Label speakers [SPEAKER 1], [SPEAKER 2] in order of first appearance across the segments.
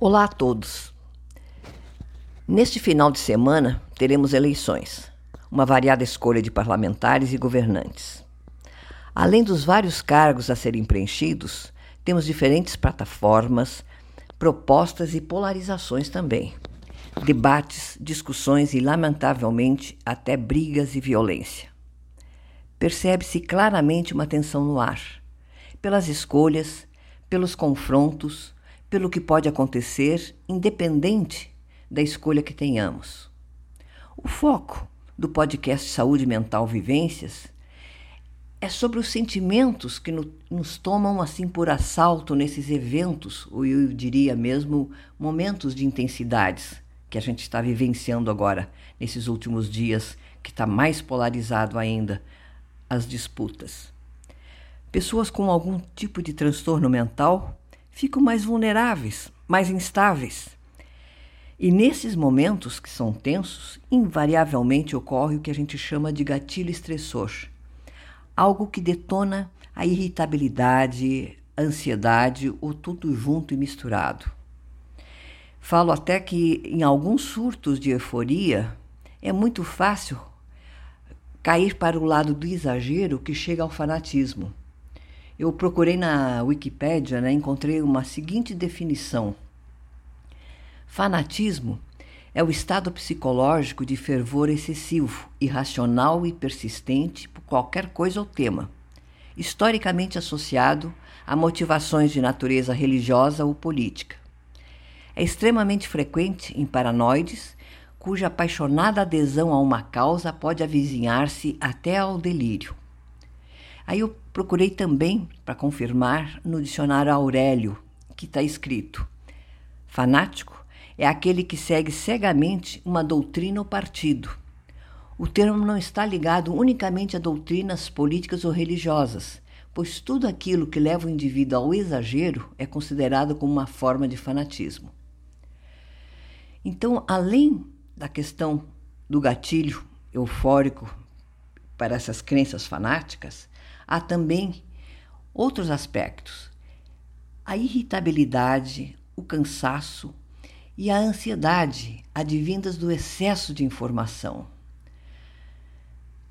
[SPEAKER 1] Olá a todos. Neste final de semana teremos eleições, uma variada escolha de parlamentares e governantes. Além dos vários cargos a serem preenchidos, temos diferentes plataformas, propostas e polarizações também. Debates, discussões e, lamentavelmente, até brigas e violência. Percebe-se claramente uma tensão no ar, pelas escolhas, pelos confrontos, pelo que pode acontecer, independente da escolha que tenhamos. O foco do podcast Saúde Mental Vivências é sobre os sentimentos que no, nos tomam assim por assalto nesses eventos, ou eu diria mesmo momentos de intensidades que a gente está vivenciando agora, nesses últimos dias, que está mais polarizado ainda as disputas. Pessoas com algum tipo de transtorno mental ficam mais vulneráveis, mais instáveis. E nesses momentos que são tensos, invariavelmente ocorre o que a gente chama de gatilho estressor, algo que detona a irritabilidade, a ansiedade ou tudo junto e misturado. Falo até que em alguns surtos de euforia é muito fácil cair para o lado do exagero que chega ao fanatismo. Eu procurei na Wikipédia, né, encontrei uma seguinte definição: Fanatismo é o estado psicológico de fervor excessivo, irracional e persistente por qualquer coisa ou tema, historicamente associado a motivações de natureza religiosa ou política. É extremamente frequente em paranoides, cuja apaixonada adesão a uma causa pode avizinhar-se até ao delírio. Aí eu procurei também, para confirmar, no dicionário Aurélio, que está escrito: fanático é aquele que segue cegamente uma doutrina ou partido. O termo não está ligado unicamente a doutrinas políticas ou religiosas, pois tudo aquilo que leva o indivíduo ao exagero é considerado como uma forma de fanatismo. Então, além da questão do gatilho eufórico para essas crenças fanáticas, há também outros aspectos: a irritabilidade, o cansaço e a ansiedade advindas do excesso de informação.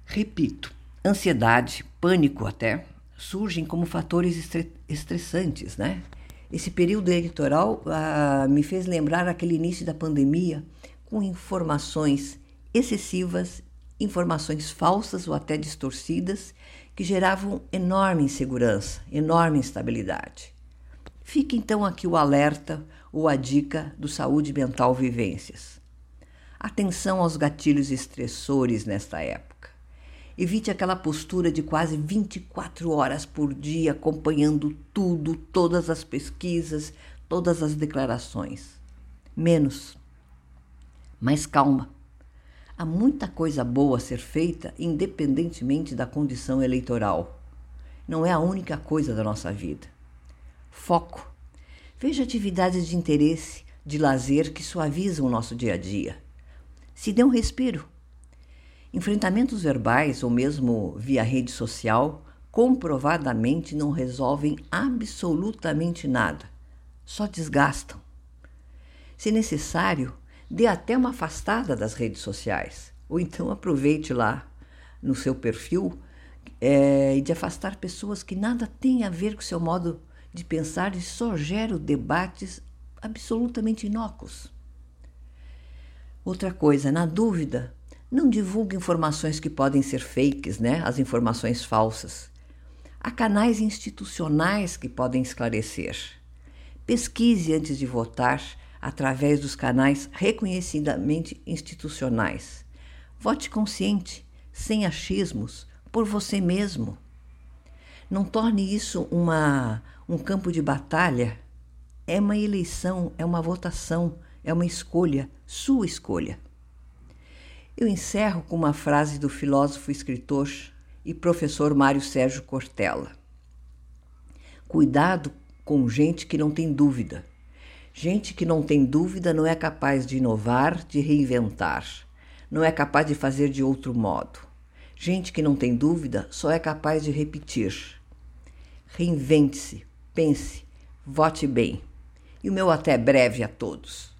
[SPEAKER 1] Repito, ansiedade, pânico até, surgem como fatores estressantes, né? Esse período eleitoral ah, me fez lembrar aquele início da pandemia com informações excessivas, informações falsas ou até distorcidas que geravam enorme insegurança, enorme instabilidade. Fica então aqui o alerta ou a dica do Saúde Mental Vivências. Atenção aos gatilhos estressores nesta época. Evite aquela postura de quase 24 horas por dia acompanhando tudo, todas as pesquisas, todas as declarações. Menos. Mais calma Há muita coisa boa a ser feita independentemente da condição eleitoral. Não é a única coisa da nossa vida. Foco. Veja atividades de interesse, de lazer que suavizam o nosso dia a dia. Se dê um respiro. Enfrentamentos verbais ou mesmo via rede social comprovadamente não resolvem absolutamente nada, só desgastam. Se necessário, dê até uma afastada das redes sociais. Ou então aproveite lá no seu perfil é, de afastar pessoas que nada têm a ver com o seu modo de pensar e só geram debates absolutamente inócuos. Outra coisa, na dúvida, não divulgue informações que podem ser fakes, né? As informações falsas. Há canais institucionais que podem esclarecer. Pesquise antes de votar através dos canais reconhecidamente institucionais. Vote consciente, sem achismos, por você mesmo. Não torne isso uma, um campo de batalha. É uma eleição, é uma votação, é uma escolha, sua escolha. Eu encerro com uma frase do filósofo, escritor e professor Mário Sérgio Cortella. Cuidado com gente que não tem dúvida Gente que não tem dúvida não é capaz de inovar, de reinventar, não é capaz de fazer de outro modo. Gente que não tem dúvida só é capaz de repetir. Reinvente-se, pense, vote bem. e o meu até breve a todos.